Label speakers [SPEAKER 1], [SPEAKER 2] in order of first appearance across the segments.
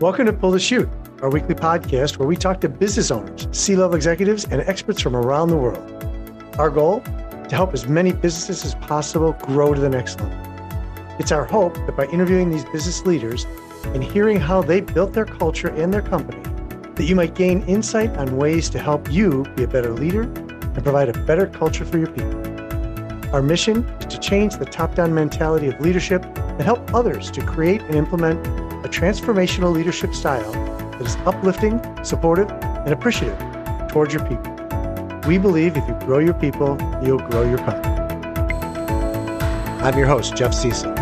[SPEAKER 1] Welcome to Pull the Chute, our weekly podcast where we talk to business owners, C level executives, and experts from around the world. Our goal? To help as many businesses as possible grow to the next level. It's our hope that by interviewing these business leaders and hearing how they built their culture and their company, that you might gain insight on ways to help you be a better leader and provide a better culture for your people. Our mission is to change the top down mentality of leadership and help others to create and implement a transformational leadership style that is uplifting, supportive, and appreciative towards your people. We believe if you grow your people, you'll grow your company. I'm your host, Jeff Cecil.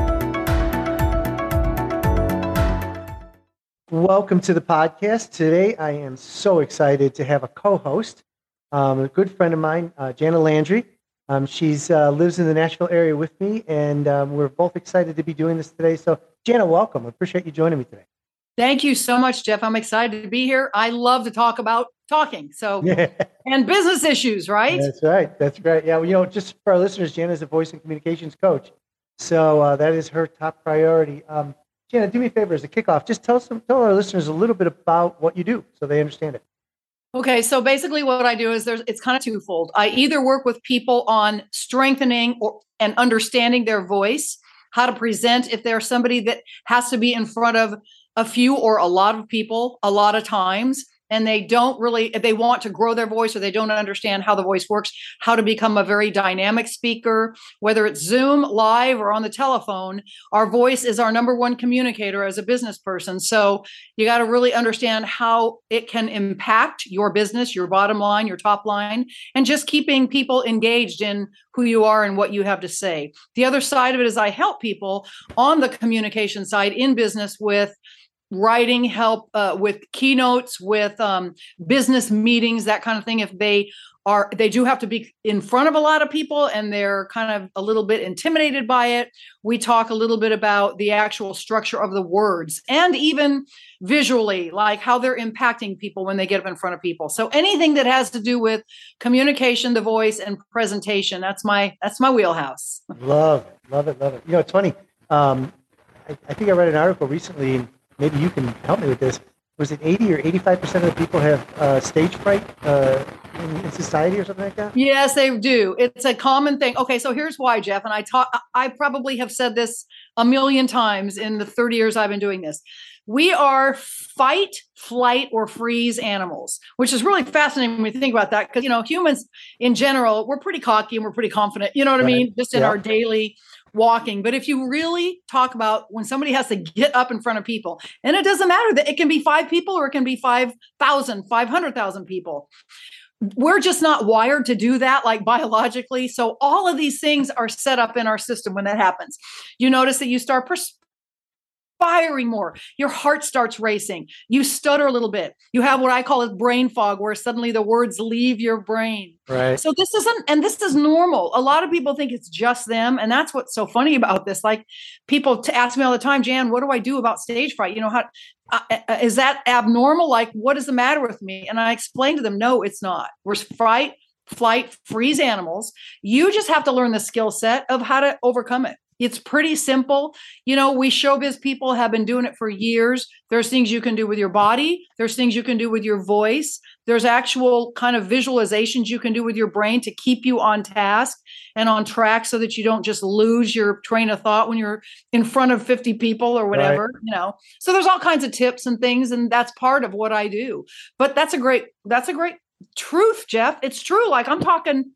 [SPEAKER 1] Welcome to the podcast. Today, I am so excited to have a co host, um, a good friend of mine, uh, Janna Landry. Um, she uh, lives in the Nashville area with me, and um, we're both excited to be doing this today. So, Janna, welcome. I appreciate you joining me today.
[SPEAKER 2] Thank you so much, Jeff. I'm excited to be here. I love to talk about talking. So, yeah. and business issues, right?
[SPEAKER 1] That's right. That's right. Yeah. Well, you know, just for our listeners, Janna is a voice and communications coach. So uh, that is her top priority. Um, Janna, do me a favor as a kickoff, just tell some, tell our listeners a little bit about what you do so they understand it.
[SPEAKER 2] Okay, so basically what I do is there's it's kind of twofold. I either work with people on strengthening or and understanding their voice, how to present if there's somebody that has to be in front of a few or a lot of people a lot of times and they don't really they want to grow their voice or they don't understand how the voice works how to become a very dynamic speaker. Whether it's zoom live or on the telephone our voice is our number one communicator as a business person. So you got to really understand how it can impact your business your bottom line your top line and just keeping people engaged in who you are and what you have to say. The other side of it is i help people on the communication side in business with writing help uh, with keynotes with um, business meetings that kind of thing. If they are they do have to be in front of a lot of people and they're kind of a little bit intimidated by it. We talk a little bit about the actual structure of the words and even visually like how they're impacting people when they get up in front of people. So anything that has to do with communication the voice and presentation that's my that's my wheelhouse.
[SPEAKER 1] Love it love it love it. You know it's funny um, I, I think i read an article recently maybe you can help me with this. Was it 80 or 85 percent of the people have uh, stage fright uh, in, in, society or something like that?
[SPEAKER 2] Yes, they do. It's a common thing. Okay, so here's why, Jeff. And I talk. I probably have said this a million times in the 30 years I've been doing this. We are fight, flight, or freeze animals, which is really fascinating when we think about that. Because you know, humans in general, we're pretty cocky and we're pretty confident. You know what right. I mean? Just in yeah. our daily walking. But if you really talk about when somebody has to get up in front of people, and it doesn't matter that it can be five people or it can be 5,000, 500,000 people. We're just not wired to do that, like biologically. So, all of these things are set up in our system when that happens. You notice that you start pers- firing more. Your heart starts racing. You stutter a little bit. You have what I call a brain fog, where suddenly the words leave your brain.
[SPEAKER 1] Right.
[SPEAKER 2] So this isn't, and this is normal. A lot of people think it's just them, and that's what's so funny about this. Like people to ask me all the time, Jan, what do I do about stage fright? You know how uh, uh, uh, is that abnormal? Like what is the matter with me? And I explain to them, no, it's not. We're fright, flight, freeze animals. You just have to learn the skill set of how to overcome it. It's pretty simple. You know, we showbiz people have been doing it for years. There's things you can do with your body, there's things you can do with your voice, there's actual kind of visualizations you can do with your brain to keep you on task and on track so that you don't just lose your train of thought when you're in front of 50 people or whatever, right. you know. So there's all kinds of tips and things and that's part of what I do. But that's a great that's a great truth, Jeff. It's true. Like I'm talking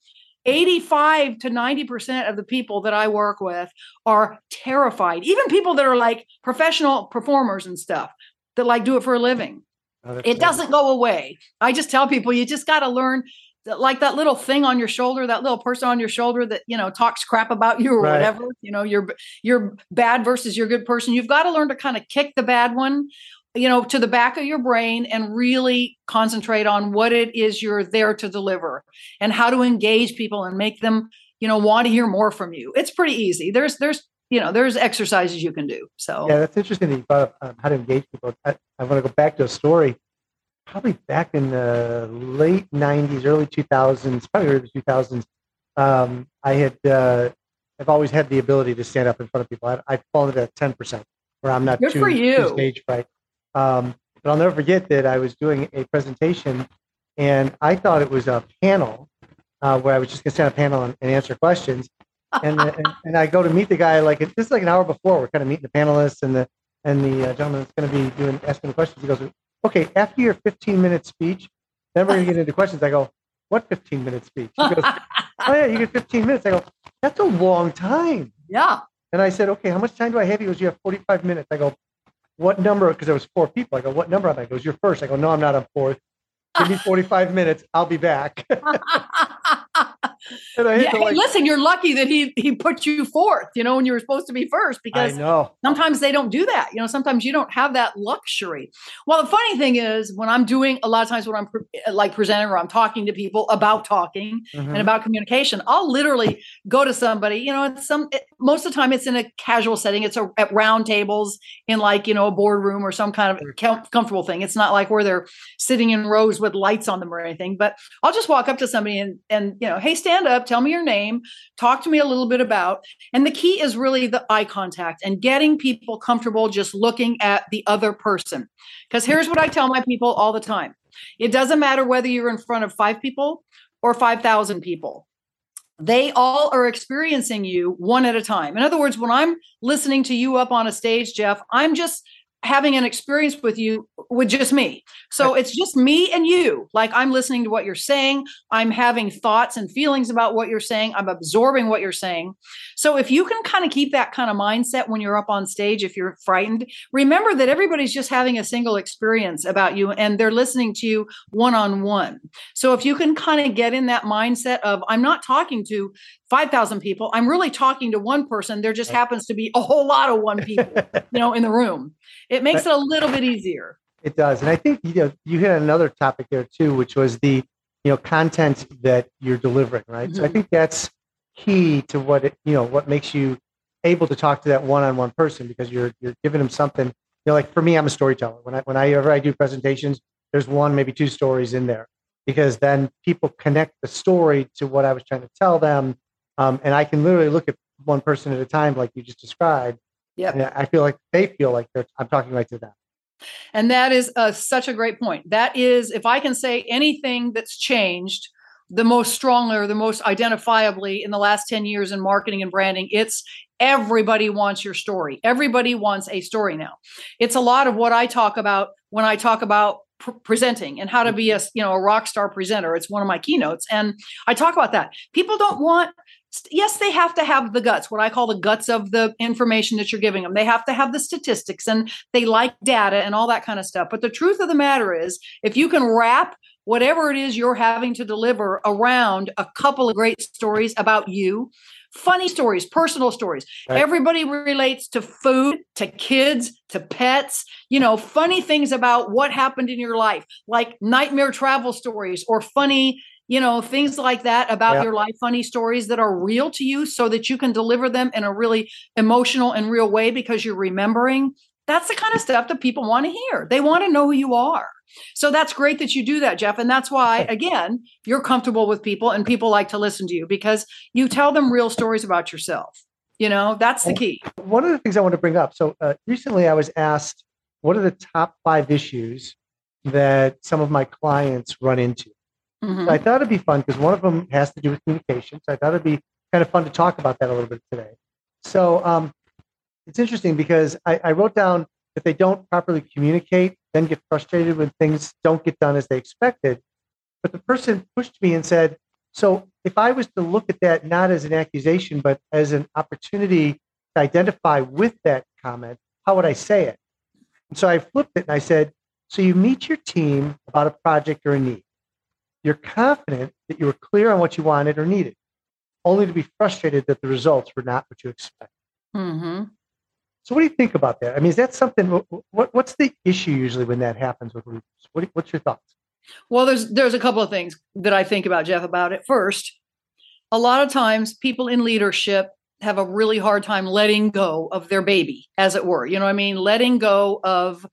[SPEAKER 2] 85 to 90% of the people that I work with are terrified. Even people that are like professional performers and stuff that like do it for a living. Oh, it doesn't go away. I just tell people you just got to learn that, like that little thing on your shoulder, that little person on your shoulder that, you know, talks crap about you or right. whatever, you know, you're you're bad versus you're good person. You've got to learn to kind of kick the bad one you know to the back of your brain and really concentrate on what it is you're there to deliver and how to engage people and make them you know want to hear more from you. It's pretty easy. There's there's you know there's exercises you can do so.
[SPEAKER 1] Yeah that's interesting that you brought up um, how to engage people. I, I want to go back to a story. Probably back in the late 90s early 2000s probably early 2000s um, i had uh, i've always had the ability to stand up in front of people. I, i've fallen at 10% where i'm not
[SPEAKER 2] Good
[SPEAKER 1] too,
[SPEAKER 2] for you.
[SPEAKER 1] too stage fright Um, but I'll never forget that I was doing a presentation and I thought it was a panel uh, where I was just going to stand on a panel and, and answer questions. And, and, and I go to meet the guy like this is like an hour before. We're kind of meeting the panelists and the and the uh, gentleman that's going to be doing asking the questions. He goes, "Okay, after your 15 minute speech, then we're going to get into questions." I go, "What 15 minute speech?" He goes, "Oh yeah, you get 15 minutes." I go, "That's a long time."
[SPEAKER 2] Yeah.
[SPEAKER 1] And I said, "Okay, how much time do I have?" He goes, "You have 45 minutes." I go, "What number?" Because there was four people. I go, "What number am I?" He goes, "You're first. I go, "No, I'm not. I'm fourth. Give me 45 minutes. I'll be back.
[SPEAKER 2] yeah, like, listen, you're lucky that he he put you fourth, you know, when you were supposed to be first, because sometimes they don't do that. You know, sometimes you don't have that luxury. Well, the funny thing is, when I'm doing a lot of times when I'm pre- like presenting or I'm talking to people about talking mm-hmm. and about communication, I'll literally go to somebody. You know, it's some it, most of the time it's in a casual setting. It's a, at round tables in like you know a boardroom or some kind of com- comfortable thing. It's not like where they're sitting in rows with lights on them or anything. But I'll just walk up to somebody and and you know, hey, stand up, tell me your name, talk to me a little bit about. And the key is really the eye contact and getting people comfortable just looking at the other person. Because here's what I tell my people all the time it doesn't matter whether you're in front of five people or 5,000 people. They all are experiencing you one at a time. In other words, when I'm listening to you up on a stage, Jeff, I'm just having an experience with you with just me. So it's just me and you. Like I'm listening to what you're saying. I'm having thoughts and feelings about what you're saying. I'm absorbing what you're saying. So if you can kind of keep that kind of mindset when you're up on stage, if you're frightened, remember that everybody's just having a single experience about you and they're listening to you one on one. So if you can kind of get in that mindset of, I'm not talking to 5,000 people, I'm really talking to one person. There just happens to be a whole lot of one people, you know, in the room. It makes it a little bit easier.
[SPEAKER 1] It does. And I think you know you hit another topic there too, which was the you know content that you're delivering, right? Mm-hmm. So I mm-hmm. think that's key to what it, you know what makes you able to talk to that one-on-one person because you're you're giving them something. You know, like for me, I'm a storyteller. When I when I ever I do presentations, there's one maybe two stories in there because then people connect the story to what I was trying to tell them, um, and I can literally look at one person at a time, like you just described,
[SPEAKER 2] yeah.
[SPEAKER 1] I feel like they feel like they're, I'm talking right to them.
[SPEAKER 2] And that is uh, such a great point. That is, if I can say anything that's changed the most strongly or the most identifiably in the last 10 years in marketing and branding, it's everybody wants your story. Everybody wants a story now. It's a lot of what I talk about when I talk about pr- presenting and how to be a you know a rock star presenter it's one of my keynotes and i talk about that people don't want yes, they have to have the guts, what I call the guts of the information that you're giving them. They have to have the statistics and they like data and all that kind of stuff. But the truth of the matter is, if you can wrap whatever it is you're having to deliver around a couple of great stories about you, funny stories, personal stories. Right. Everybody relates to food, to kids, to pets, you know, funny things about what happened in your life, like nightmare travel stories or funny you know things like that about yeah. your life funny stories that are real to you so that you can deliver them in a really emotional and real way because you're remembering that's the kind of stuff that people want to hear they want to know who you are so that's great that you do that jeff and that's why again you're comfortable with people and people like to listen to you because you tell them real stories about yourself you know that's the key
[SPEAKER 1] one of the things i want to bring up so uh, recently i was asked what are the top five issues that some of my clients run into Mm-hmm. So I thought it'd be fun because one of them has to do with communication. So I thought it'd be kind of fun to talk about that a little bit today. So um, it's interesting because I, I wrote down that they don't properly communicate, then get frustrated when things don't get done as they expected. But the person pushed me and said, So if I was to look at that not as an accusation, but as an opportunity to identify with that comment, how would I say it? And so I flipped it and I said, So you meet your team about a project or a need you're confident that you were clear on what you wanted or needed, only to be frustrated that the results were not what you expected. Mm-hmm. So, what do you think about that? I mean, is that something? What, what's the issue usually when that happens with leaders? What, what's your thoughts?
[SPEAKER 2] Well, there's there's a couple of things that I think about Jeff about it. First, a lot of times people in leadership have a really hard time letting go of their baby, as it were. You know what I mean? Letting go of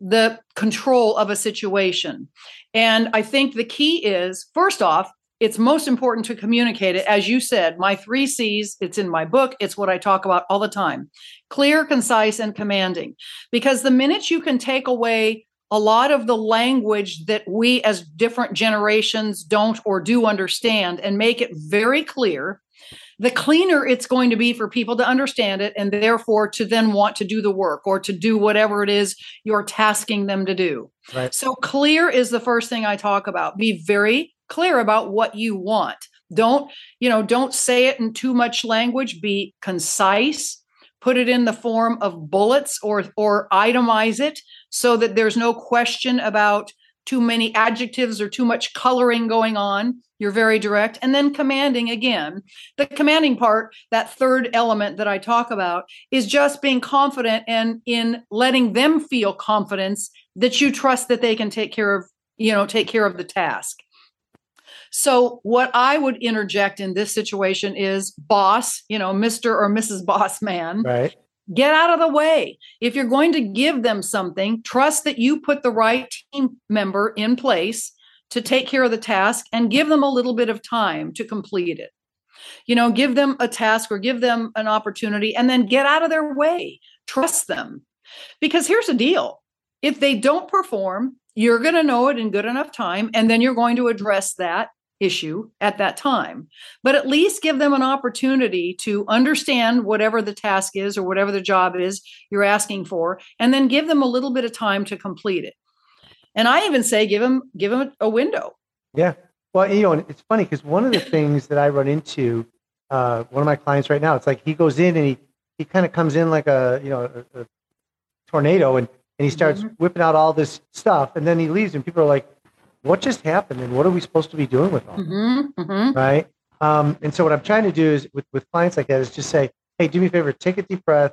[SPEAKER 2] the control of a situation. And I think the key is first off, it's most important to communicate it. As you said, my three C's, it's in my book, it's what I talk about all the time clear, concise, and commanding. Because the minute you can take away a lot of the language that we as different generations don't or do understand and make it very clear, the cleaner it's going to be for people to understand it and therefore to then want to do the work or to do whatever it is you're tasking them to do. Right. So, clear is the first thing I talk about. Be very clear about what you want. Don't, you know, don't say it in too much language. Be concise. Put it in the form of bullets or or itemize it so that there's no question about too many adjectives or too much coloring going on. You're very direct. And then commanding again. The commanding part, that third element that I talk about, is just being confident and in letting them feel confidence that you trust that they can take care of, you know, take care of the task. So, what I would interject in this situation is boss, you know, Mr. or Mrs. Boss Man.
[SPEAKER 1] Right.
[SPEAKER 2] Get out of the way. If you're going to give them something, trust that you put the right team member in place to take care of the task and give them a little bit of time to complete it. You know, give them a task or give them an opportunity and then get out of their way. Trust them. Because here's the deal if they don't perform, you're going to know it in good enough time, and then you're going to address that issue at that time. But at least give them an opportunity to understand whatever the task is or whatever the job is you're asking for, and then give them a little bit of time to complete it. And I even say give them give them a window.
[SPEAKER 1] Yeah. Well, you know, it's funny because one of the things that I run into, uh, one of my clients right now, it's like he goes in and he he kind of comes in like a you know a, a tornado and and he starts mm-hmm. whipping out all this stuff and then he leaves and people are like what just happened and what are we supposed to be doing with all mm-hmm, mm-hmm. right? Um, and so what i'm trying to do is with, with clients like that is just say hey do me a favor take a deep breath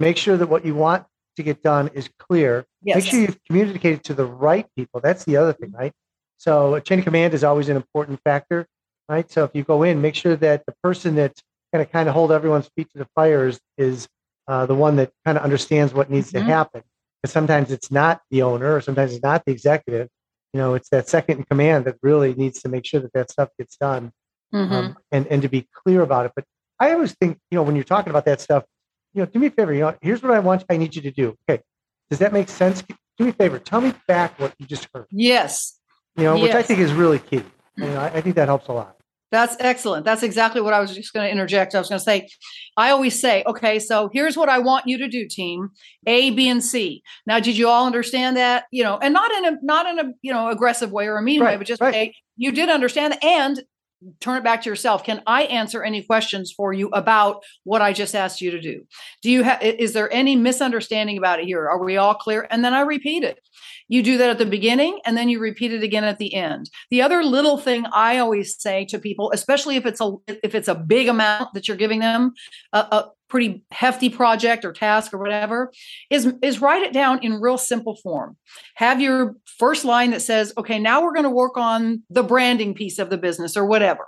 [SPEAKER 1] make sure that what you want to get done is clear. Yes. make sure you've communicated to the right people. That's the other thing right? So a chain of command is always an important factor right? So if you go in make sure that the person that's going to kind of hold everyone's feet to the fire is, is uh, the one that kind of understands what needs mm-hmm. to happen. Because sometimes it's not the owner or sometimes it's not the executive you know it's that second in command that really needs to make sure that that stuff gets done mm-hmm. um, and and to be clear about it. But i always think you know when you're talking about that stuff you know do me a favor you know here's what i want i need you to do. Okay does that make sense? Do me a favor tell me back what you just heard.
[SPEAKER 2] Yes.
[SPEAKER 1] You know yes. which i think is really key. You know, I, I think that helps a lot
[SPEAKER 2] that's excellent. That's exactly what I was just going to interject. I was going to say, I always say, okay, so here's what I want you to do, team A, B, and C. Now, did you all understand that? You know, and not in a not in a you know aggressive way or a mean right, way, but just right. okay, you did understand, and turn it back to yourself. Can i answer any questions for you about what i just asked you to do? Do you have is there any misunderstanding about it here? Are we all clear? And then i repeat it. You do that at the beginning and then you repeat it again at the end. The other little thing i always say to people especially if it's a if it's a big amount that you're giving them a, a pretty hefty project or task or whatever is is write it down in real simple form. Have your first line that says okay now we're going to work on the branding piece of the business or whatever.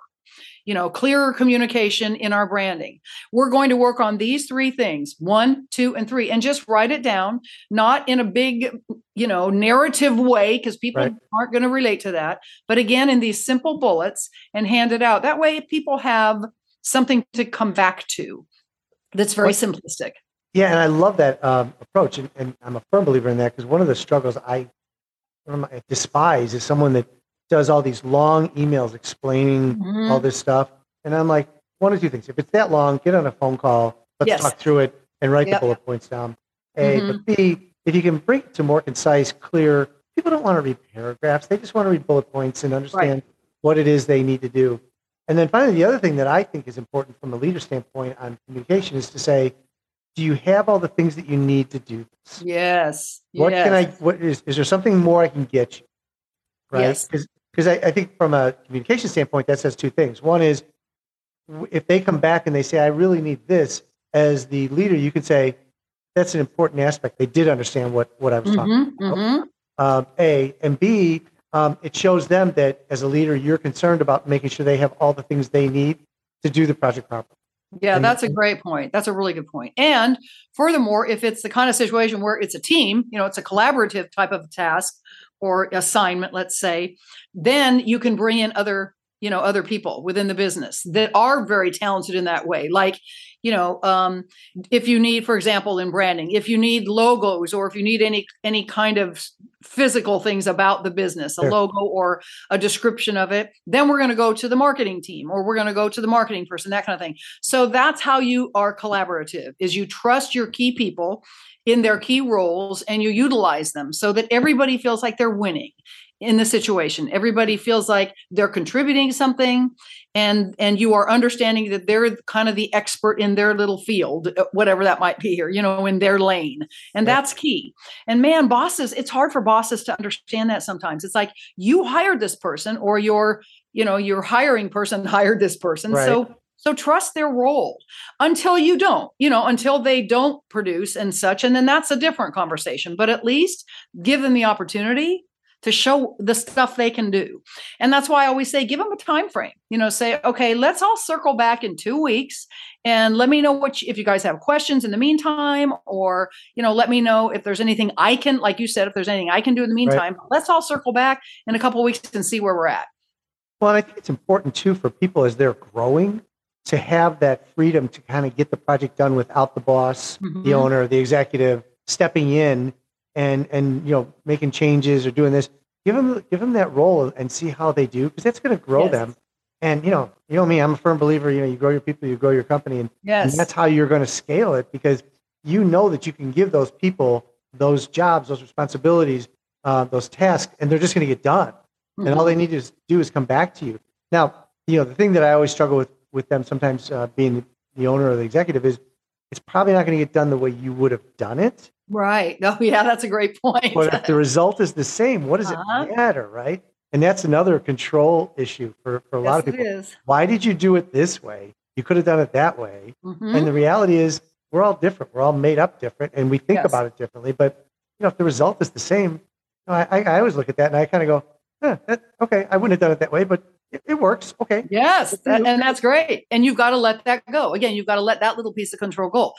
[SPEAKER 2] You know clearer communication in our branding. We're going to work on these three things one two and three and just write it down not in a big you know narrative way because people right. aren't going to relate to that but again in these simple bullets and hand it out. That way people have something to come back to that's very simplistic.
[SPEAKER 1] Yeah, and I love that um, approach, and, and, I'm a firm believer in that because one of the struggles I, I, despise is someone that does all these long emails explaining mm-hmm. all this stuff, and I'm like, one of two things: if it's that long, get on a phone call, let's yes. talk through it, and write yep. the bullet points down. A, mm-hmm. but B, if you can bring it to more concise, clear. People don't want to read paragraphs; they just want to read bullet points and understand right. what it is they need to do. And then finally, the other thing that I think is important from a leader standpoint on communication is to say, do you have all the things that you need to do this?
[SPEAKER 2] Yes.
[SPEAKER 1] What
[SPEAKER 2] yes.
[SPEAKER 1] can I, what is, is there something more I can get you? Right. Yes. Because I, I think from a communication standpoint, that says two things. One is if they come back and they say, I really need this, as the leader, you can say, that's an important aspect. They did understand what, what I was mm-hmm, talking about. Mm-hmm. Um, a and B, um, it shows them that as a leader, you're concerned about making sure they have all the things they need to do the project properly.
[SPEAKER 2] Yeah, that's a great point. That's a really good point. And furthermore, if it's the kind of situation where it's a team, you know, it's a collaborative type of task or assignment, let's say, then you can bring in other you know other people within the business that are very talented in that way like you know um, if you need for example in branding if you need logos or if you need any any kind of physical things about the business a logo or a description of it then we're going to go to the marketing team or we're going to go to the marketing person that kind of thing. So that's how you are collaborative is you trust your key people in their key roles and you utilize them so that everybody feels like they're winning in the situation. Everybody feels like they're contributing something and and you are understanding that they're kind of the expert in their little field uh, whatever that might be or you know in their lane and yeah. that's key and man bosses it's hard for bosses to understand that sometimes it's like you hired this person or your you know your hiring person hired this person right. so so trust their role until you don't, you know, until they don't produce and such. And then that's a different conversation. But at least give them the opportunity to show the stuff they can do. And that's why I always say give them a time frame. You know, say, okay, let's all circle back in 2 weeks and let me know what you, if you guys have questions in the meantime or, you know, let me know if there's anything I can like you said if there's anything I can do in the meantime. Right. Let's all circle back in a couple weeks and see where we're at.
[SPEAKER 1] Well, I think it's important too for people as they're growing to have that freedom to kind of get the project done without the boss, mm-hmm. the owner, the executive stepping in and and you know making changes or doing this give them give them that role and see how they do because that's going to grow yes. them and you know you know me i'm a firm believer you know you grow your people you grow your company and, yes. and that's how you're going to scale it because you know that you can give those people those jobs those responsibilities uh, those tasks and they're just going to get done mm-hmm. and all they need to do is come back to you now you know the thing that i always struggle with with them sometimes uh, being the owner or the executive is it's probably not going to get done the way you would have done it
[SPEAKER 2] Right. Oh, yeah, that's a great point.
[SPEAKER 1] but if the result is the same, what does uh-huh. it matter, right? And that's another control issue for, for a yes, lot of people. Why did you do it this way? You could have done it that way. Mm-hmm. And the reality is, we're all different. We're all made up different, and we think yes. about it differently. But you know, if the result is the same, you know, I, I always look at that and I kind of go, eh, that, okay, I wouldn't have done it that way, but it, it works. Okay.
[SPEAKER 2] Yes. That, and that's great. And you've got to let that go. Again, you've got to let that little piece of control go.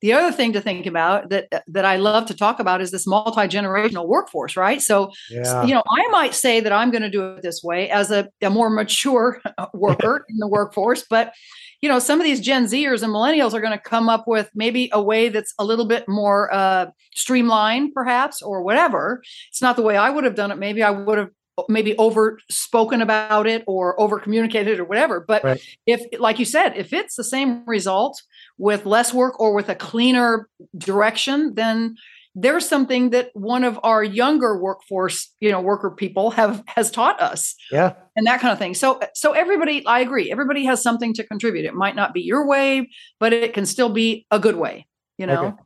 [SPEAKER 2] The other thing to think about that that I love to talk about is this multi-generational workforce, right? So, yeah. you know, I might say that I'm going to do it this way as a, a more mature worker in the workforce, but you know, some of these Gen Zers and millennials are going to come up with maybe a way that's a little bit more uh, streamlined, perhaps, or whatever. It's not the way I would have done it. Maybe I would have maybe over spoken about it or over communicated or whatever but right. if like you said if it's the same result with less work or with a cleaner direction then there's something that one of our younger workforce you know worker people have has taught us
[SPEAKER 1] yeah.
[SPEAKER 2] and that kind of thing. So so everybody i agree everybody has something to contribute. It might not be your way but it can still be a good way you know?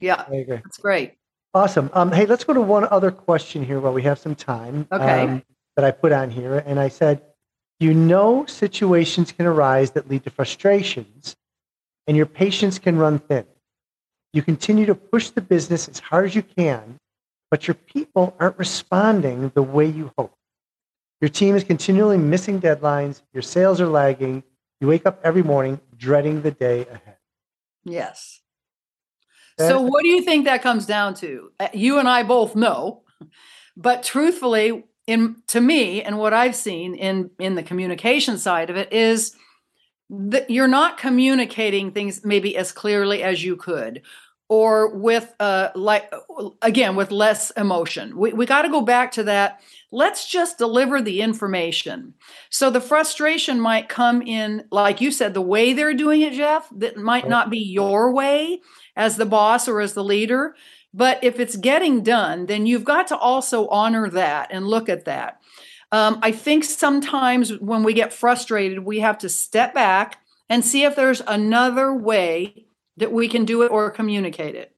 [SPEAKER 2] Yeah. That's great
[SPEAKER 1] Awesome. Um, hey, let's go to one other question here while we have some time.
[SPEAKER 2] Okay. Um,
[SPEAKER 1] that I put on here. And I said, you know, situations can arise that lead to frustrations, and your patience can run thin. You continue to push the business as hard as you can, but your people aren't responding the way you hope. Your team is continually missing deadlines, your sales are lagging, you wake up every morning dreading the day ahead.
[SPEAKER 2] Yes. So, what do you think that comes down to? Uh, you and I both know, but truthfully, in to me, and what I've seen in in the communication side of it is that you're not communicating things maybe as clearly as you could, or with uh like again with less emotion. We we got to go back to that. Let's just deliver the information. So the frustration might come in, like you said, the way they're doing it, Jeff. That might not be your way as the boss or as the leader. But if it's getting done, then you've got to also honor that and look at that. Um, I think sometimes when we get frustrated, we have to step back and see if there's another way that we can do it or communicate it.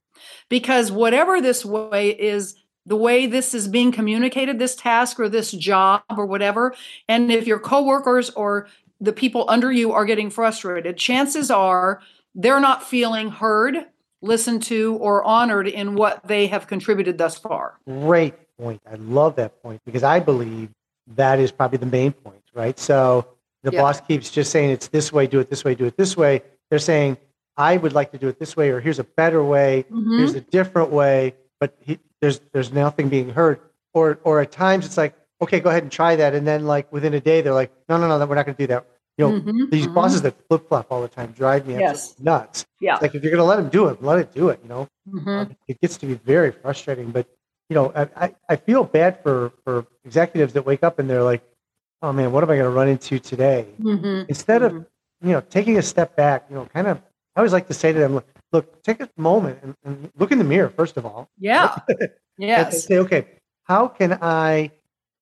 [SPEAKER 2] Because whatever this way is, the way this is being communicated, this task or this job or whatever, and if your coworkers or the people under you are getting frustrated, chances are they're not feeling heard listened to or honored in what they have contributed thus far.
[SPEAKER 1] Great point. I love that point because I believe that is probably the main point, right? So the yeah. boss keeps just saying it's this way, do it this way, do it this way. They're saying, I would like to do it this way, or here's a better way, mm-hmm. here's a different way, but he, there's there's nothing being heard. Or or at times it's like, okay, go ahead and try that. And then like within a day, they're like, no, no, no, we're not going to do that. You know,
[SPEAKER 2] Mhm,
[SPEAKER 1] these
[SPEAKER 2] mhm.
[SPEAKER 1] bosses that flip flop all the time drive me
[SPEAKER 2] Yes.
[SPEAKER 1] nuts.
[SPEAKER 2] Yeah.
[SPEAKER 1] It's like if you're going to let them do it, let it do it. You know,
[SPEAKER 2] Mhm.
[SPEAKER 1] Um, it gets to be very frustrating. But you know, I, I, I feel bad for for executives that wake up and they're like, oh man, what am I going to run into today?
[SPEAKER 2] Mhm.
[SPEAKER 1] Instead of
[SPEAKER 2] Mhm.
[SPEAKER 1] you know taking a step back, you know, kind of. I always like to say to them, look, look take a moment and, and look in the mirror first of all.
[SPEAKER 2] Yeah. Yes.
[SPEAKER 1] say, okay, how can I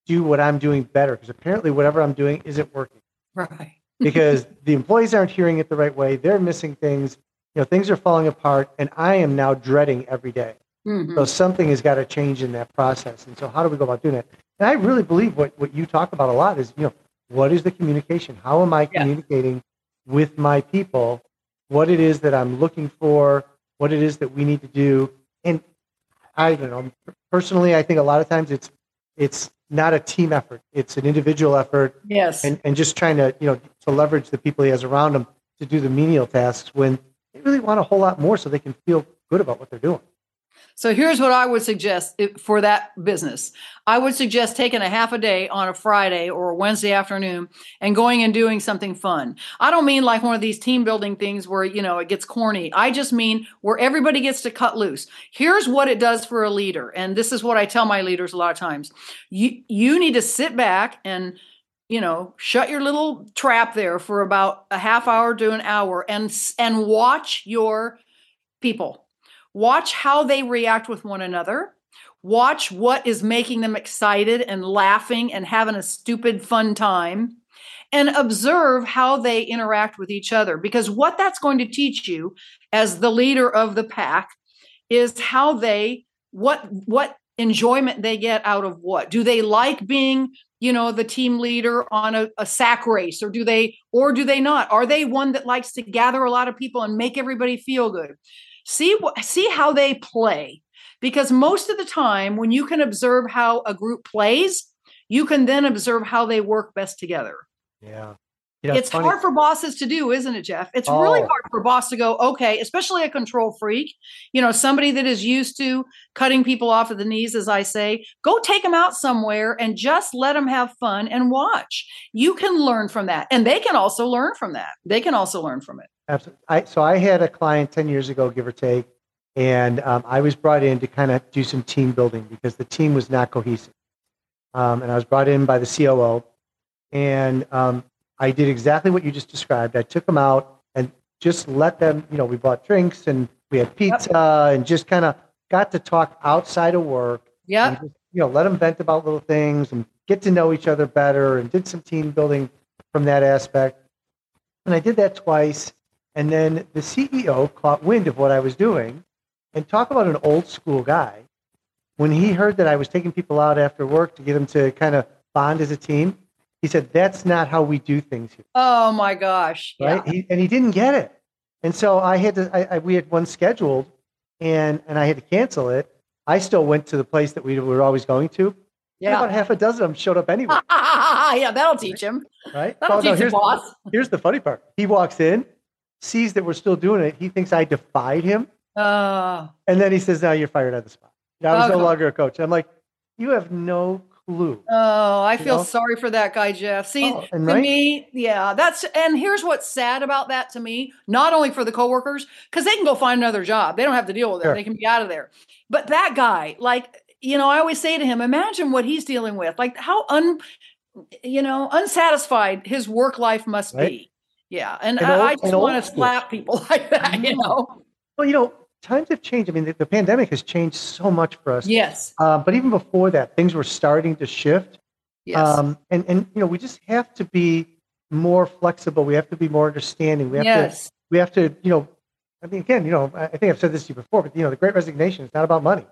[SPEAKER 1] do what I'm doing better? Because apparently, whatever I'm doing isn't working
[SPEAKER 2] Right.
[SPEAKER 1] because the employees aren't hearing it the right way. They're missing things. You know, things are falling apart, and I am now dreading every day.
[SPEAKER 2] Mhm.
[SPEAKER 1] So something has got to change in that process. And so, how do we go about doing it? And I really believe what what you talk about a lot is, you know, what is the communication? How am I
[SPEAKER 2] Yeah.
[SPEAKER 1] communicating with my people? What it is that I'm looking for? What it is that we need to do? And I don't know. Personally, I think a lot of times it's it's not a team effort. It's an individual effort
[SPEAKER 2] Yes.
[SPEAKER 1] and, and just trying to, you know, to leverage the people he has around him to do the menial tasks when they really want a whole lot more so they can feel good about what they're doing.
[SPEAKER 2] So here's what I would suggest eh, for that business. I would suggest taking a half a day on a Friday or a Wednesday afternoon and going and doing something fun. I don't mean like one of these team building things where, you know, it gets corny. I just mean where everybody gets to cut loose. Here's what it does for a leader. And this is what I tell my leaders a lot of times. You you need to sit back and you know, shut your little trap there for about a half hour to an hour and and watch your people watch how they react with one another. Watch what is making them excited and laughing and having a stupid fun time. And observe how they interact with each other because what that's going to teach you as the leader of the pack is how they what what enjoyment they get out of what. Do they like being you know the team leader on a, a sack race or do they or do they not? Are they one that likes to gather a lot of people and make everybody feel good see see how they play. Because most of the time when you can observe how a group plays you can then observe how they work best together.
[SPEAKER 1] Yeah. You know,
[SPEAKER 2] it's
[SPEAKER 1] funny-
[SPEAKER 2] hard for bosses to do isn't it jeff? It's really
[SPEAKER 1] Oh.
[SPEAKER 2] hard for a boss to go okay especially a control freak you know somebody that is used to cutting people off at the knees as i say go take them out somewhere and just let them have fun and watch. You can learn from that and they can also learn from that. They can also learn from it
[SPEAKER 1] Absolutely. I, so I had a client 10 years ago, give or take, and um, I was brought in to kind of do some team building because the team was not cohesive. Um, and I was brought in by the COO, and um, I did exactly what you just described. I took them out and just let them, you know, we bought drinks and we had pizza and just kind of got to talk outside of work
[SPEAKER 2] yeah
[SPEAKER 1] you know, let them vent about little things and get to know each other better and did some team building from that aspect. And I did that twice. And then the CEO caught wind of what I was doing and talk about an old school guy. When he heard that I was taking people out after work to get them to kind of bond as a team, he said, That's not how we do things here.
[SPEAKER 2] oh my gosh
[SPEAKER 1] Right.
[SPEAKER 2] yeah
[SPEAKER 1] He, and he didn't get it. And so I had to, I, I, we had one scheduled and, and I had to cancel it. I still went to the place that we were always going to. And
[SPEAKER 2] yeah
[SPEAKER 1] about half a dozen of them showed up anyway,
[SPEAKER 2] yeah that'll teach him
[SPEAKER 1] right?
[SPEAKER 2] that'll
[SPEAKER 1] no,
[SPEAKER 2] teach the
[SPEAKER 1] here's,
[SPEAKER 2] boss
[SPEAKER 1] here's the funny part. He walks in, sees that we're still doing it. He thinks I defied him.
[SPEAKER 2] uh,
[SPEAKER 1] And then he says, now you're fired on the spot. I was no longer a coach." I'm like, "You have no clue."
[SPEAKER 2] Oh, I feel
[SPEAKER 1] know?
[SPEAKER 2] sorry for that guy, Jeff. See,
[SPEAKER 1] Oh,
[SPEAKER 2] to
[SPEAKER 1] right?
[SPEAKER 2] me, yeah, that's and here's what's sad about that to me, not only for the coworkers, because they can go find another job. They don't have to deal with it.
[SPEAKER 1] Sure.
[SPEAKER 2] They can be out of there. But that guy, like, you know, I always say to him, imagine what he's dealing with. Like how un you know, unsatisfied his work life must
[SPEAKER 1] Right.
[SPEAKER 2] be. Yeah. And,
[SPEAKER 1] And
[SPEAKER 2] I,
[SPEAKER 1] old-
[SPEAKER 2] I just
[SPEAKER 1] and
[SPEAKER 2] want to
[SPEAKER 1] school.
[SPEAKER 2] slap people like that, you know.
[SPEAKER 1] Well, you know, times have changed. I mean, the, the pandemic has changed so much for us.
[SPEAKER 2] Yes.
[SPEAKER 1] Uh, but even before that, things were starting to shift.
[SPEAKER 2] Yes.
[SPEAKER 1] Um, and and you know, we just have to be more flexible. We have to be more understanding. We have to
[SPEAKER 2] yes.
[SPEAKER 1] we have to you know. I mean, again, you know, I I think I've said this to you before, but you know, the Great Resignation is not about money.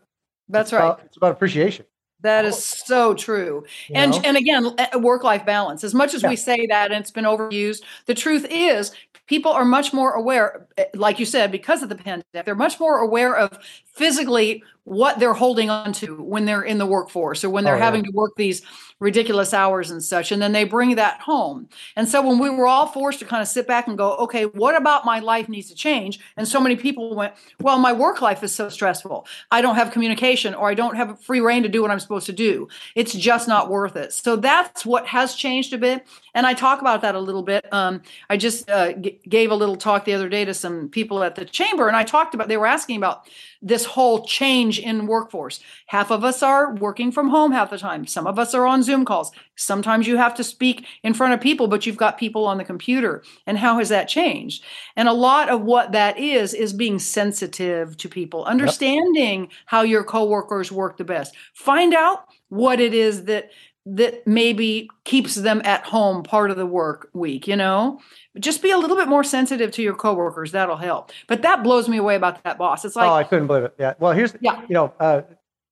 [SPEAKER 2] That's
[SPEAKER 1] It's
[SPEAKER 2] right.
[SPEAKER 1] about- it's about appreciation.
[SPEAKER 2] That is so true.
[SPEAKER 1] you
[SPEAKER 2] and
[SPEAKER 1] know?
[SPEAKER 2] and again work life balance as much as
[SPEAKER 1] Yeah.
[SPEAKER 2] we say that and it's been overused the truth is people are much more aware eh, like you said because of the pandemic they're much more aware of physically what they're holding on to when they're in the workforce or when they're
[SPEAKER 1] Oh, yeah.
[SPEAKER 2] having to work these ridiculous hours and such. And then they bring that home. And so when we were all forced to kind of sit back and go, okay, what about my life needs to change? And so many people went, well, my work life is so stressful. I don't have communication or I don't have free reign to do what I'm supposed to do. It's just not worth it. So that's what has changed a bit. And I talk about that a little bit. Um, I just uh, g- gave a little talk the other day to some people at the chamber, and I talked about, they were asking about this whole change in workforce. Half of us are working from home half the time. Some of us are on Zoom calls. Sometimes you have to speak in front of people, but you've got people on the computer. And how has that changed? And a lot of what that is, is being sensitive to people, understanding how your coworkers work the best. Find out what it is that that maybe keeps them at home part of the work week, you know? Just be a little bit more sensitive to your coworkers. That'll help. But that blows me away about that boss. It's like,
[SPEAKER 1] oh, I couldn't believe it. Yeah. Well, here's
[SPEAKER 2] Yeah.
[SPEAKER 1] you know, uh,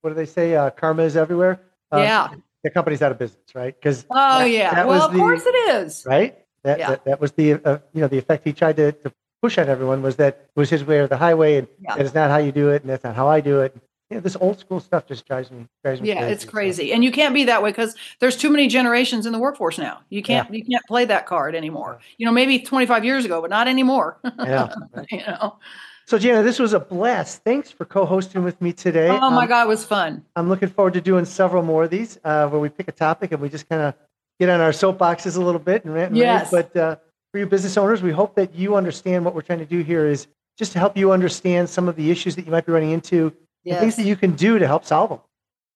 [SPEAKER 1] what do they say? Uh, karma is everywhere. Uh,
[SPEAKER 2] yeah.
[SPEAKER 1] The company's out of business, right? Because
[SPEAKER 2] Oh, yeah.
[SPEAKER 1] that
[SPEAKER 2] well, of
[SPEAKER 1] the-
[SPEAKER 2] course it is.
[SPEAKER 1] right? That,
[SPEAKER 2] Yeah.
[SPEAKER 1] that that was the uh, you know the effect he tried to, to push on everyone was that was his way or the highway, and
[SPEAKER 2] Yeah.
[SPEAKER 1] that is not how you do it, and that's not how I do it. Know, this old school stuff just drives me drives me
[SPEAKER 2] Yeah,
[SPEAKER 1] crazy.
[SPEAKER 2] it's crazy. And you can't be that way because there's too many generations in the workforce now. You can't you can't play that card anymore. You know, maybe 25 years ago, but not anymore.
[SPEAKER 1] Yeah.
[SPEAKER 2] you know.
[SPEAKER 1] So Janna, this was a blast. Thanks for co-hosting with me today.
[SPEAKER 2] Oh my
[SPEAKER 1] Um,
[SPEAKER 2] god, it was fun.
[SPEAKER 1] I'm looking forward to doing several more of these uh, where we pick a topic and we just kind of get on our soapboxes a little bit and rant and.
[SPEAKER 2] Yes.
[SPEAKER 1] But uh, for you business owners, we hope that you understand what we're trying to do here is just to help you understand some of the issues that you might be running into and things that you can do to help solve them.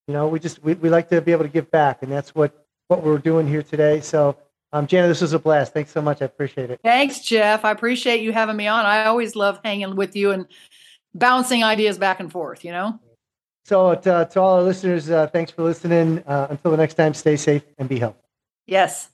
[SPEAKER 1] You know, we just we, we like to be able to give back, and that's what what we're doing here today. So, um, Janna, this was a blast. Thanks so much. I appreciate it.
[SPEAKER 2] Thanks, Jeff. I appreciate you having me on. I always love hanging with you and bouncing ideas back and forth, you know?
[SPEAKER 1] So, to, to all our listeners, uh, thanks for listening. Uh, until the next time, stay safe and be healthy.
[SPEAKER 2] Yes.